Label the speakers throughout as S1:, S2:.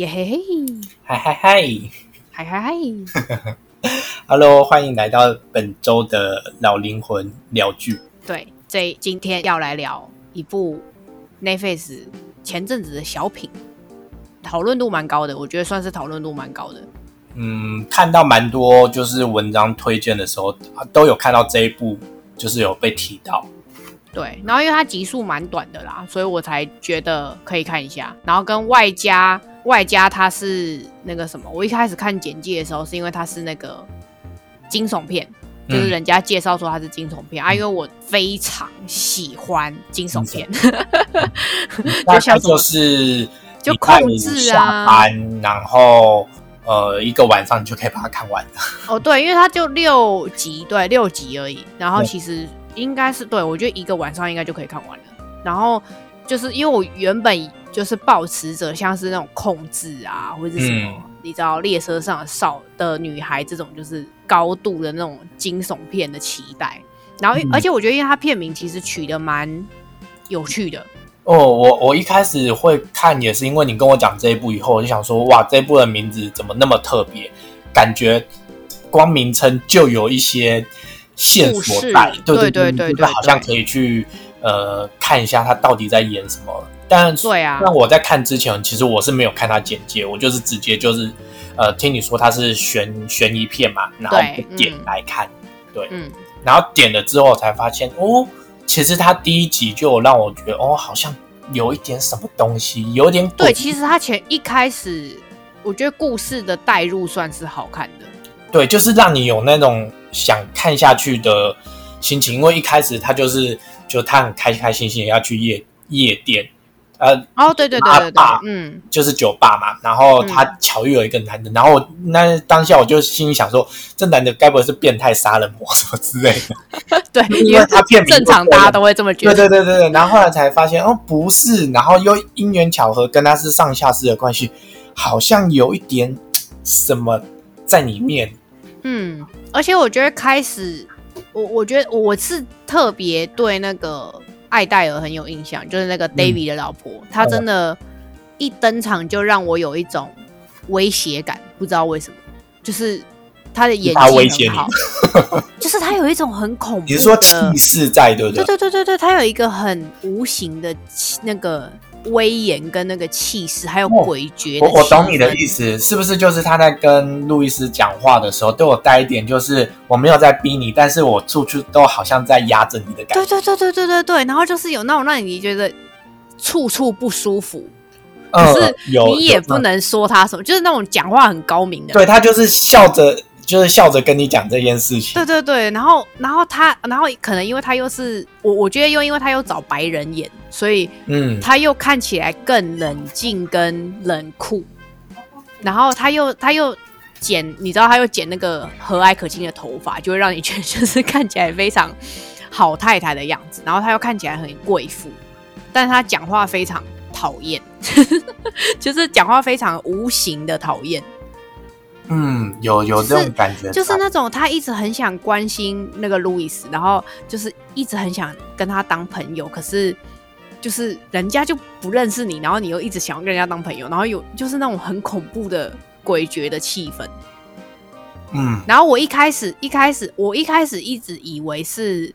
S1: 耶嘿嘿，
S2: 嗨嗨嗨
S1: 嗨嗨嗨
S2: ，，Hello，欢迎来到本周的老灵魂聊剧。
S1: 对，这今天要来聊一部 Netflix 前阵子的小品，讨论度蛮高的，我觉得算是讨论度蛮高的。
S2: 嗯，看到蛮多就是文章推荐的时候，啊都有看到这一部，就是有被提到。
S1: 对，然后因为它集数蛮短的啦，所以我才觉得可以看一下。然后跟外加外加它是那个什么，我一开始看简介的时候是因为它是那个惊悚片，就是
S2: 嗯
S1: 人家介绍说它是惊悚片、啊，因为我非常喜欢惊悚片，
S2: 大
S1: 就像
S2: 就是
S1: 就控制
S2: 下
S1: 啊
S2: 班，然后呃一个晚上你就可以把它看完了。
S1: 哦，对，因为它就六集，对，六集而已。然后其实应该是对我觉得一个晚上应该就可以看完了。然后就是因为我原本就是抱持着像是那种控制啊，或者是什么，
S2: 嗯
S1: 你知道列车上少的女孩这种就是高度的那种惊悚片的期待。然后，
S2: 嗯
S1: 而且我觉得，因为它片名其实取得蛮有趣的，
S2: 哦，我我一开始会看也是因为你跟我讲这一部以后，我就想说，哇，这一部的名字怎么那么特别？感觉光名称就有一些线索
S1: 故事
S2: 在，对
S1: 对
S2: 对
S1: 对对
S2: 就是好像可以去呃看一下他到底在演什么。但
S1: 对啊。
S2: 但我在看之前，其实我是没有看他简介，我就是直接就是呃听你说他是悬悬疑片嘛，然后点
S1: 嗯。
S2: 来看，对，
S1: 嗯，
S2: 然后点了之后才发现，哦，其实他第一集就让我觉得，哦，好像有一点什么东西，有点
S1: 对，其实它前一开始，我觉得故事的代入算是好看的，
S2: 对，就是让你有那种想看下去的心情，因为一开始他就是就他很开开心心的要去夜夜店，呃，
S1: 哦，对对对对对，嗯，
S2: 就是酒吧嘛，然后他
S1: 嗯
S2: 巧遇了一个男的，然后那当下我就心里想说，这男的该不会是变态杀人魔什么之类的？
S1: 对，
S2: 因为他骗
S1: 正常大家都会这么觉得
S2: 对
S1: 得，
S2: 对对对对，然后后来才发现哦，不是，然后又因缘巧合跟他是上下司的关系，好像有一点什么在里面。
S1: 嗯，而且我觉得开始，我我觉得我是特别对那个艾戴尔很有印象，就是那个
S2: 嗯。
S1: David 的老婆，她真的，一登场就让我有一种威胁感，不知道为什么，就是她的演
S2: 她威胁你
S1: 技很好，就是她有一种很恐怖
S2: 你是说
S1: 的
S2: 气势在，对不
S1: 对？
S2: 对？
S1: 对对对对，她有一个很无形的那个威严跟那个气势，还有
S2: 哦
S1: 诡谲的
S2: 我我懂你的意思，是不是就是他在跟路易斯讲话的时候，对我带一点，就是我没有在逼你，但是我处处都好像在压着你的感觉。
S1: 对对对对对对对，然后就是有那种让你觉得处处不舒服，
S2: 嗯
S1: 可是你也不能说他什么，就是那种讲话很高明的。
S2: 对他就是笑着，就是笑着跟你讲这件事情。
S1: 对对对，然后然后他，然后可能因为他又是我，我觉得又因为他又找白人演，所以
S2: 嗯，
S1: 他又看起来更冷静跟冷酷，然后他又他又剪，你知道他又剪那个和蔼可亲的头发，就会让你觉得就是 看起来非常好太太的样子，然后他又看起来很贵妇，但是他讲话非常讨厌，就是讲话非常无形的讨厌。
S2: 嗯，有有这种感觉，
S1: 就是那种他一直很想关心那个路易斯，然后就是一直很想跟他当朋友，可是就是人家就不认识你，然后你又一直想要跟人家当朋友，然后有就是那种很恐怖的诡谲的气氛。
S2: 嗯
S1: 然后我一开始一开始我一开始一直以为是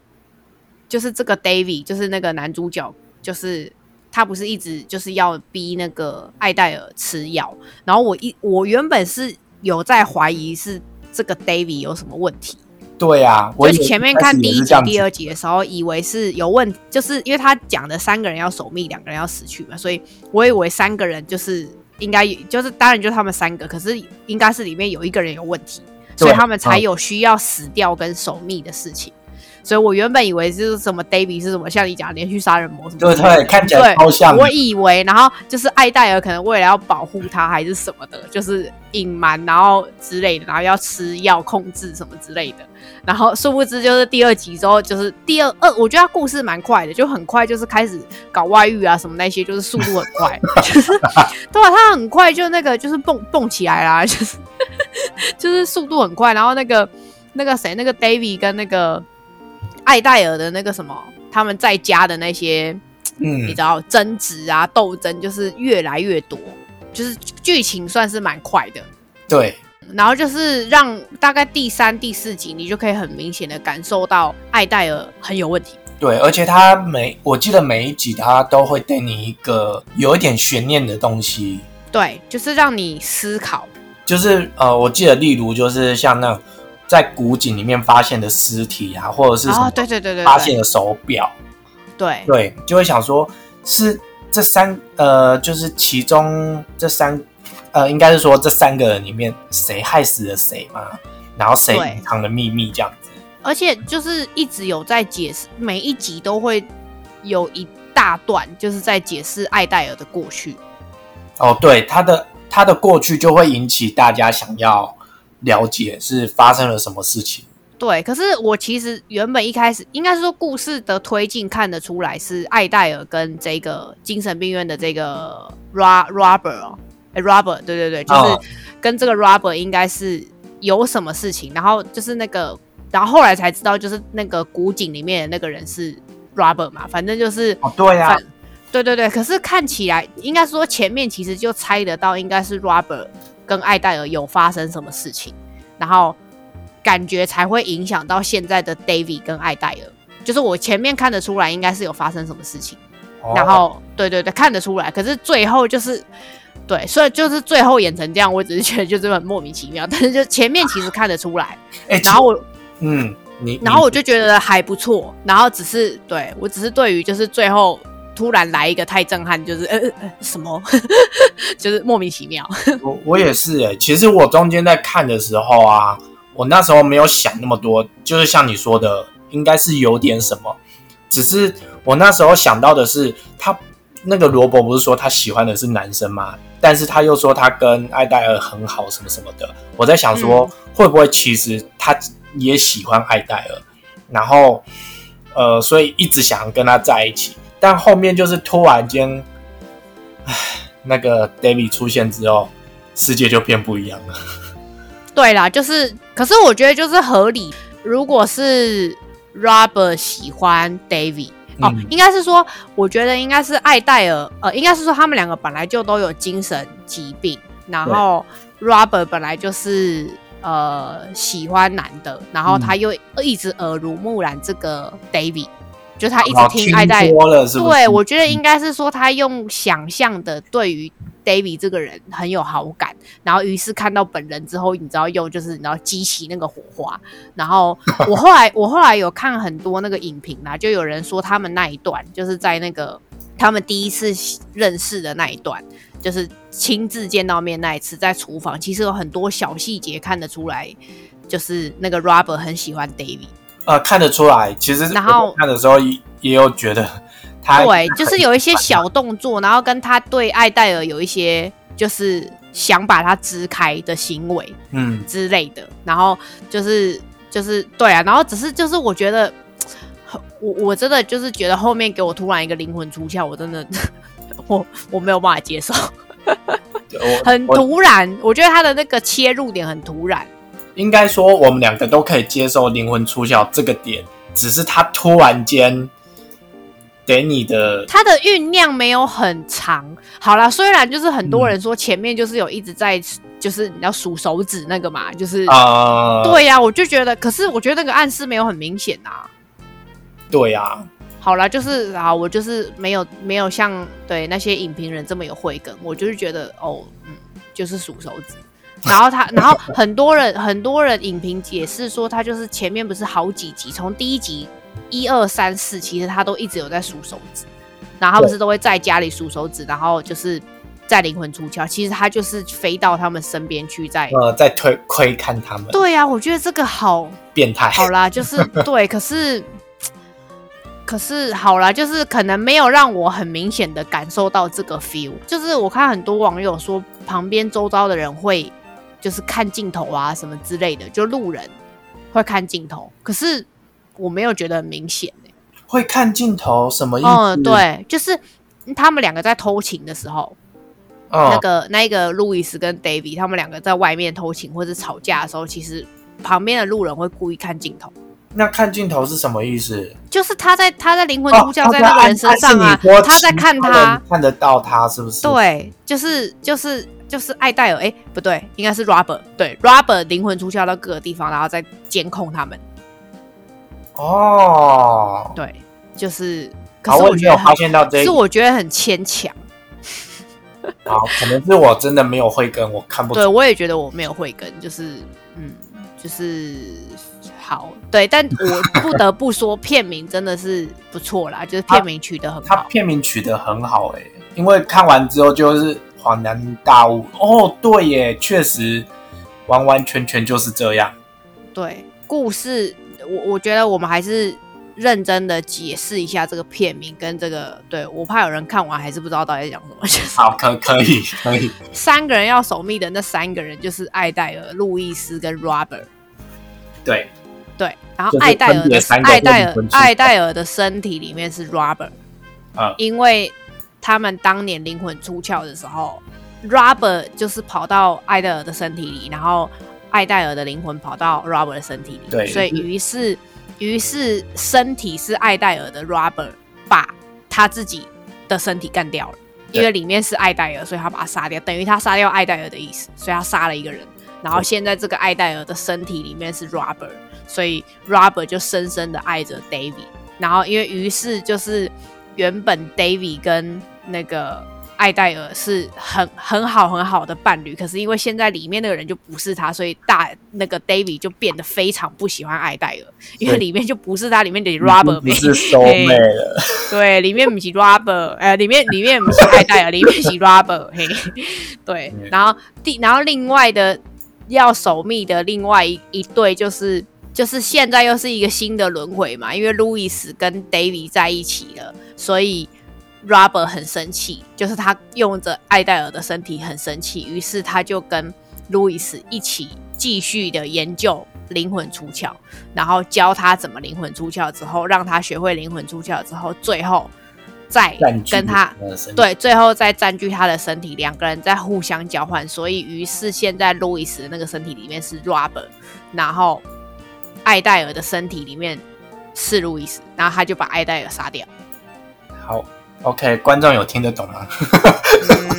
S1: 就是这个 David，就是那个男主角，就是他不是一直就是要逼那个艾黛尔吃药，然后我一我原本是有在怀疑是这个 David 有什么问题，
S2: 对啊，我也
S1: 就前面看第一集、第二集的时候，以为是有问，就是因为他讲的三个人要守密，两个人要死去嘛，所以我以为三个人就是应该就是当然就是他们三个，可是应该是里面有一个人有问题，所以他们才
S2: 嗯
S1: 有需要死掉跟守密的事情。所以我原本以为是什么 David 是什么像你讲的连续杀人魔什么
S2: 对，对，看起来超像。
S1: 我以为，然后就是艾戴尔可能为了要保护他还是什么的，就是隐瞒，然后之类的，然后要吃药控制什么之类的。然后殊不知就是第二集之后，就是第二二，我觉得他故事蛮快的，就很快就是开始搞外遇啊什么那些，就是速度很快，就是对啊，他很快就那个就是蹦蹦起来啦，就是就是速度很快，然后那个那个谁，那个 David 跟那个艾戴尔的那个什么，他们在家的那些。你
S2: 嗯
S1: 知，道争执啊、斗争就是越来越多，就是剧情算是蛮快的。
S2: 对，
S1: 然后就是让大概第三、第四集，你就可以很明显的感受到艾戴尔很有问题。
S2: 对，而且他每我记得每一集他都会给你一个有一点悬念的东西，
S1: 对，就是让你思考。
S2: 就是呃，我记得例如就是像那种在古井里面发现的尸体啊，或者是什么
S1: 哦，对对对对，
S2: 发现的手表，
S1: 对
S2: 对，就会想说，是这三呃，就是其中这三呃，应该是说这三个人里面谁害死了谁嘛，然后谁隐藏的秘密这样子。
S1: 而且就是一直有在解释，每一集都会有一大段就是在解释艾戴尔的过去。
S2: 哦，对，他的他的过去就会引起大家想要了解是发生了什么事情。
S1: 对，可是我其实原本一开始应该是说故事的推进看得出来是艾戴尔跟这个精神病院的这个 Rob Robert 哦，哎 Robert，对对对，就是
S2: 哦
S1: 跟这个 Robert 应该是有什么事情，然后就是那个，然后后来才知道就是那个古井里面的那个人是 Robert 嘛，反正就是
S2: 哦，对呀、
S1: 反对对对，可是看起来应该说前面其实就猜得到，应该是 Robert 跟艾戴尔有发生什么事情，然后感觉才会影响到现在的 David 跟艾戴尔。就是我前面看得出来，应该是有发生什么事情，
S2: 哦
S1: 然后对对对，看得出来。可是最后就是对，所以就是最后演成这样，我只是觉得就是很莫名其妙。但是就前面其实看得出来，
S2: 哎，
S1: 然后我
S2: 嗯，你
S1: 然后我就觉得还不错，然后只是对我只是对于就是最后突然来一个太震撼，就是呃呃呃什么，就是莫名其妙。
S2: 我我也是哎、其实我中间在看的时候啊，我那时候没有想那么多，就是像你说的，应该是有点什么，只是我那时候想到的是，他那个罗伯不是说他喜欢的是男生吗？但是他又说他跟艾戴尔很好，什么什么的。我在想说，会不会其实他也喜欢艾戴尔，然后呃，所以一直想跟他在一起，但后面就是突然间，唉，那个 David 出现之后，世界就变不一样了。
S1: 对啦，就是，可是我觉得就是合理。如果是 Robert 喜欢 David，哦，
S2: 嗯
S1: 应该是说，我觉得应该是艾戴尔，呃，应该是说他们两个本来就都有精神疾病，然后 Robert 本来就是呃喜欢男的，然后他又一直耳濡目染这个 David，就他一直
S2: 哦
S1: 听爱戴。对，我觉得应该是说他用想象的对于 David 这个人很有好感，然后于是看到本人之后，你知道又就是你知道激起那个火花。然后我后来我后来有看很多那个影评啦，就有人说他们那一段就是在那个他们第一次认识的那一段，就是亲自见到面那一次，在厨房其实有很多小细节看得出来，就是那个 Robert 很喜欢 David。
S2: 呃，看得出来。其实
S1: 然后
S2: 看的时候也也有觉得 他
S1: 对，就是有一些小动作，然后跟他对艾戴尔有一些就是想把他支开的行为
S2: 嗯，
S1: 之类的，然后就是就是对啊，然后只是就是我觉得，我我真的就是觉得后面给我突然一个灵魂出窍，我真的 我我没有办法接受，很突然，我觉得他的那个切入点很突然。
S2: 应该说我们两个都可以接受灵魂出窍这个点，只是他突然间给你的
S1: 他的酝酿没有很长。好啦，虽然就是很多人说前面就是有一直在，就是你要数手指那个嘛，就是、
S2: 呃，
S1: 对呀、我就觉得，可是我觉得那个暗示没有很明显啊。
S2: 对啊，
S1: 好啦，就是啊，我就是没有没有像对那些影评人这么有慧根，我就是觉得哦，嗯，就是数手指。然后他，然后很多人很多人影评解释说，他就是前面不是好几集，从第一集一二三四，其实他都一直有在数手指，然后他不是都会在家里数手指，然后就是在灵魂出窍，其实他就是飞到他们身边去在。
S2: 呃，在推窥看他们
S1: 对呀、我觉得这个好
S2: 变态，
S1: 好啦，就是对，可是可是好啦，就是可能没有让我很明显的感受到这个 feel。就是我看很多网友说，旁边周遭的人会就是看镜头啊什么之类的，就路人会看镜头，可是我没有觉得很明显、欸、
S2: 会看镜头什么意思？
S1: 嗯，，对，就是他们两个在偷情的时候，那
S2: 嗯，
S1: 个那个路易斯跟 David 他们两个在外面偷情或者吵架的时候，其实旁边的路人会故意看镜头。
S2: 那看镜头是什么意思？
S1: 就是他在他在灵魂
S2: 哦
S1: 出窍在那个人身上啊他在看他，
S2: 看得到他是不是？，
S1: 对，就是就是就是艾戴尔，哎，不对，应该是 Robert，对，Robert 灵魂出窍到各个地方，然后再监控他们，
S2: 哦，
S1: 对，就是，可
S2: 好，
S1: 是
S2: 我没有发现到这一
S1: 是我觉得很牵强，
S2: 好，可能是我真的没有慧根，我看不
S1: 对
S2: 出。
S1: 我也觉得我没有慧根，就是嗯，就是好，对，但我不得不说片名真的是不错啦，就是片名取得很
S2: 他
S1: 好，
S2: 片名取得很好哎、因为看完之后就是恍然大悟，哦，对耶，确实完完全全就是这样。
S1: 对，故事我我觉得我们还是认真的解释一下这个片名跟这个，对我怕有人看完还是不知道到底在讲什么。就 是
S2: 好，可可以可以，
S1: 三个人要守密的那三个人就是艾戴尔、路易斯跟 Robert。
S2: 对，
S1: 对，然后
S2: 就是
S1: 艾戴尔的
S2: 分别三个
S1: 艾戴尔
S2: 灵魂出
S1: 艾戴尔的身体里面是 Robert，
S2: 嗯
S1: 因为他们当年灵魂出窍的时候，Robert 就是跑到艾戴尔的身体里，然后艾戴尔的灵魂跑到 Robert 的身体里，
S2: 对
S1: 所以于是于是身体是艾戴尔的 Robert 把他自己的身体干掉了，因为里面是艾戴尔，所以他把他杀掉，等于他杀掉艾戴尔的意思，所以他杀了一个人。然后现在这个艾戴尔的身体里面是 Robert，所以 Robert 就深深的爱着 David。然后因为于是就是原本 David 跟那个艾戴尔是很很好很好的伴侣，可是因为现在里面那个人就不是他，所以大那个 David 就变得非常不喜欢艾戴尔，因为里面就不是他，里面的 Robert
S2: 不是收妹了，
S1: 对，里面不是 Robert，呃，里面里面不是艾戴尔，里面是 Robert，嘿，对
S2: 嗯，
S1: 然后第然后另外的要守密的另外一一对就是就是现在又是一个新的轮回嘛，因为路易斯跟 David 在一起了，所以 Robert 很生气，就是他用着艾戴尔的身体很生气，于是他就跟路易斯一起继续的研究灵魂出窍，然后教他怎么灵魂出窍之后，让他学会灵魂出窍之后，最后再跟他对，最后再占据他的身体，两个人在互相交换，所以于是现在路易斯的那个身体里面是 Robert，然后艾戴尔的身体里面是路易斯，然后他就把艾戴尔杀掉。
S2: 好，OK，观众有听得懂吗？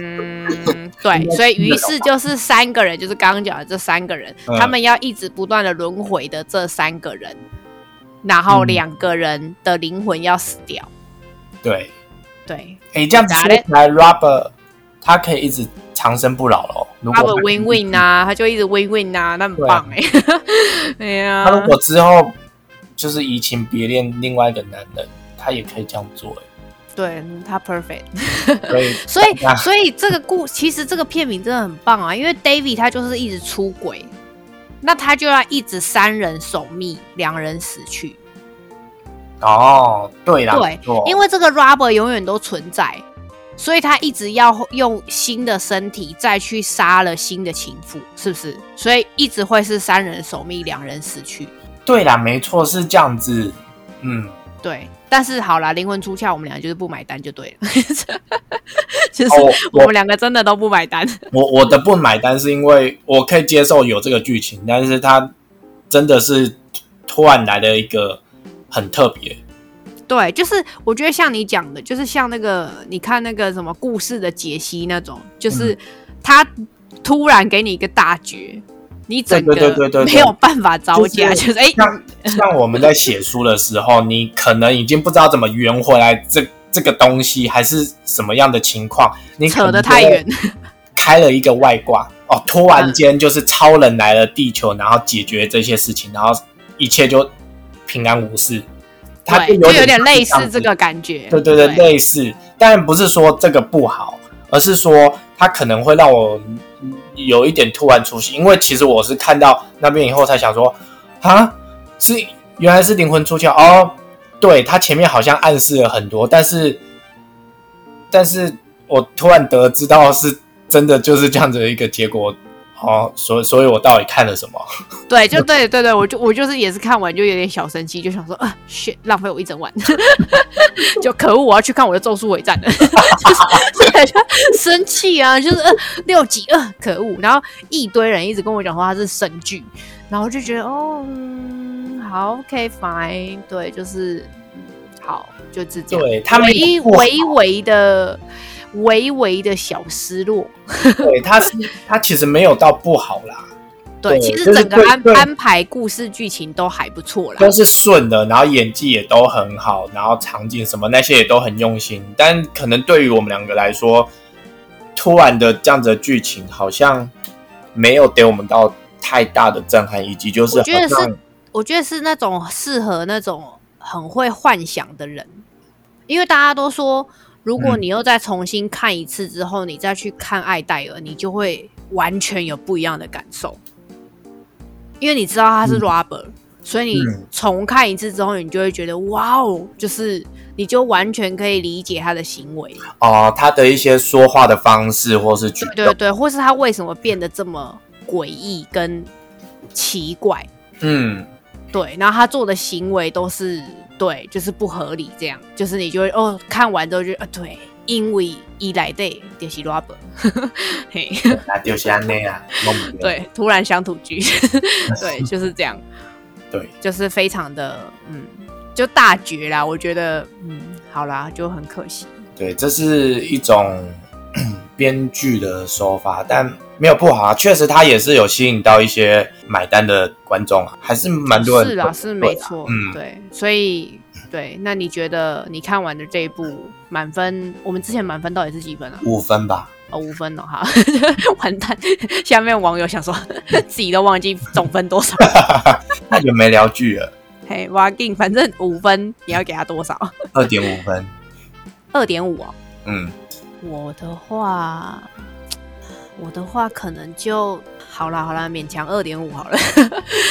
S1: 嗯，对，所以于是就是三个人，就是刚刚讲的这三个人，
S2: 嗯
S1: 他们要一直不断的轮回的这三个人，然后
S2: 嗯
S1: 两个人的灵魂要死掉。
S2: 对，
S1: 对
S2: 哎，这样子说来，Robert 他可以一直长生不老咯。如果
S1: ，Robert win win 啊，他就一直 win win 啊，那很棒哎、哎呀，
S2: 他如果之后就是移情别恋另外一个男人，他也可以这样做诶。
S1: 对他 perfect，
S2: 所以
S1: 所以这个故其实这个片名真的很棒啊，因为 David 他就是一直出轨，那他就要一直三人守密，两人死去。
S2: 哦，对啦，
S1: 对因为这个 Robert 永远都存在，所以他一直要用新的身体再去杀了新的情妇，是不是？所以一直会是三人守密，两人死去。
S2: 对啦，没错是这样子。嗯，
S1: 对，但是好啦，灵魂出窍，我们俩就是不买单就对了，就是
S2: 哦
S1: 我们两个真的都不买单。
S2: 我我的不买单是因为我可以接受有这个剧情，但是它真的是突然来了一个很特别。
S1: 对，就是我觉得像你讲的，就是像那个你看那个什么故事的解析那种，就是
S2: 嗯
S1: 他突然给你一个大绝，你整
S2: 对对对
S1: 个没有办法招架，
S2: 就是
S1: 就是哎、
S2: 像像我们在写书的时候，你可能已经不知道怎么圆回来这这个东西，还是什么样的情况，你
S1: 扯得太远。
S2: 开了一个外挂哦，突然间就是超人来了地球，然后解决这些事情，然后一切就平安无事。它
S1: 对，就有点
S2: 像
S1: 类似这个感觉。
S2: 对对对，类似，但不是说这个不好，而是说它可能会让我有一点突然出现，因为其实我是看到那边以后才想说，啊，是原来是灵魂出窍哦，对，他前面好像暗示了很多，但是，但是我突然得知到是真的就是这样子的一个结果。哦，所以所以我到底看了什么？
S1: 对，就对对对，我就我就是也是看完就有点小生气，就想说啊，shit，浪费我一整晚，就可恶，我要去看我的《咒术回战》了，就是对就生气啊，就是呃六集呃可恶，然后一堆人一直跟我讲说它是神剧，然后就觉得哦，嗯，好好，OK fine，对，就是嗯好，就这样。
S2: 对他没
S1: 微
S2: 有不好
S1: 微微的微微的小失落。
S2: 对，他是他其实没有到不好啦，
S1: 对，其实整个安安排故事剧情都还不错啦。
S2: 都是顺的，然后演技也都很好，然后场景什么那些也都很用心。但可能对于我们两个来说，突然的这样子的剧情好像没有给我们到太大的震撼，以及就是
S1: 我觉得是我觉得是那种适合那种很会幻想的人，因为大家都说，如果
S2: 嗯。
S1: 你又再重新看一次之后，你再去看爱戴尔，你就会完全有不一样的感受，因为你知道他是
S2: 嗯。
S1: Robert，、所以你
S2: 嗯。
S1: 重看一次之后，你就会觉得哇哦，就是你就完全可以理解他的行为，
S2: 哦、他的一些说话的方式或是举，
S1: 对对对，或是他为什么变得这么诡异跟奇怪。
S2: 嗯，
S1: 对，然后他做的行为都是对，就是不合理，这样。就是你就会哦，看完之后就啊，对，因为伊来的就是 Robert，嘿，
S2: 那就是安内啊，
S1: 对，突然乡土剧，对，就是这样，
S2: 对，
S1: 就是非常的嗯，就大绝啦，我觉得嗯，好啦，就很可惜，
S2: 对，这是一种 编剧的手法，但没有不好啊。确实，他也是有吸引到一些买单的观众啊，还是蛮多人
S1: 是啊，是没错，
S2: 嗯
S1: 对，所以对，那你觉得你看完的这一部满分，我们之前满分到底是几分啊？
S2: 五分吧。
S1: 哦，五分哦，哈，完蛋！下面网友想说 自己都忘记总分多少，
S2: 太久没聊剧了，
S1: 嘿，哇劲，反正五分你要给他多少？
S2: 二点五分。
S1: 二点五哦。
S2: 嗯，
S1: 我的话，我的话可能就好啦，好啦，勉强二点五好了，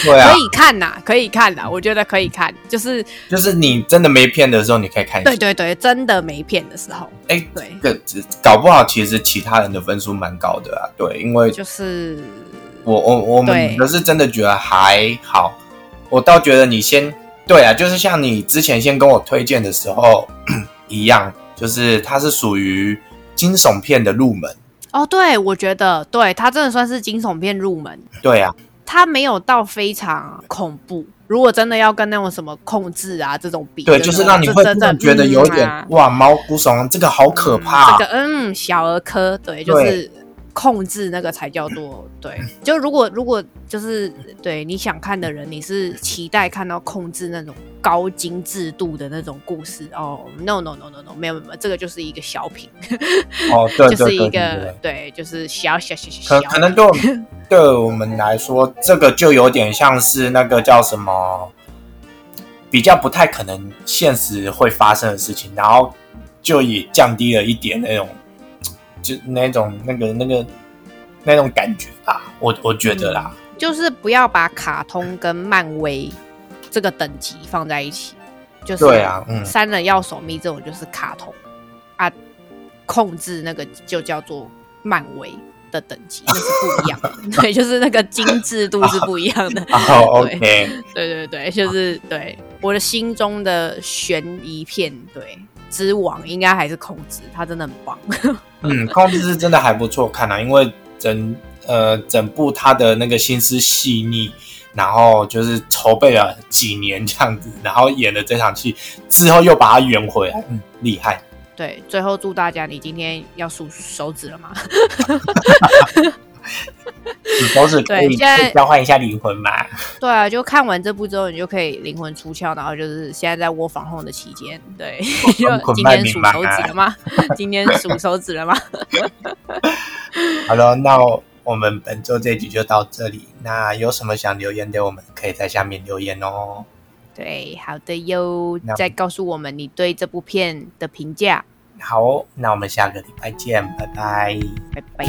S2: 对啊
S1: 可，以看呐，可以看呐，我觉得可以看，就是
S2: 就是你真的没骗的时候，你可以看一下
S1: 对。对对，真的没骗的时候，
S2: 哎，
S1: 对，
S2: 这个搞不好其实其他人的分数蛮高的啊。对，因为
S1: 就是
S2: 我我我们
S1: 对
S2: 可是真的觉得还好，我倒觉得你先对啊，就是像你之前先跟我推荐的时候 一样，就是它是属于惊悚片的入门。
S1: 哦，对，我觉得对它真的算是惊悚片入门，
S2: 对啊，
S1: 它没有到非常恐怖。如果真的要跟那种什么控制啊这种比，
S2: 对，就是让你会
S1: 真的
S2: 觉得有点、
S1: 嗯啊
S2: 哇毛骨悚然，这个好可怕。
S1: 这个嗯，小儿科，对，就是控制那个才叫做 对。就如果如果就是对你想看的人，你是期待看到控制那种高精致度的那种故事哦，no no no no no，没有没有，这个就是一个小品，
S2: 哦，对
S1: 就是一个
S2: 对
S1: 对，就是小小小小小
S2: 可可能对我们对我们来说，这个就有点像是那个叫什么，比较不太可能现实会发生的事情，然后就也降低了一点那种，就那种那个那个那种感觉吧。我我觉得啦，
S1: 就是不要把卡通跟漫威这个等级放在一起，就是
S2: 对啊嗯
S1: 三人要守密这种就是卡通啊，控制那个就叫做漫威的等级，那是不一样的。对，就是那个精致度是不一样的。
S2: 哦，OK，
S1: 对对对，就是对我的心中的悬疑片，对之王应该还是控制，他真的很棒。
S2: 嗯，控制是真的还不错看啊，因为整呃整部他的那个心思细腻，然后就是筹备了几年这样子，然后演了这场戏之后又把它圆回来，嗯，厉害。
S1: 对，最后祝大家，你今天要数手指了吗？
S2: 你都是可以交换一下灵魂嘛？
S1: 对啊，就看完这部之后，你就可以灵魂出窍，然后就是现在在窝房后的期间，对，就 今天数手指了吗？今天数手指了吗？
S2: 好了，那我们本周这集就到这里。那有什么想留言的我们，可以在下面留言哦。
S1: 对，好的哟，再告诉我们你对这部片的评价，
S2: 好，那我们下个礼拜见，拜拜。
S1: 拜拜。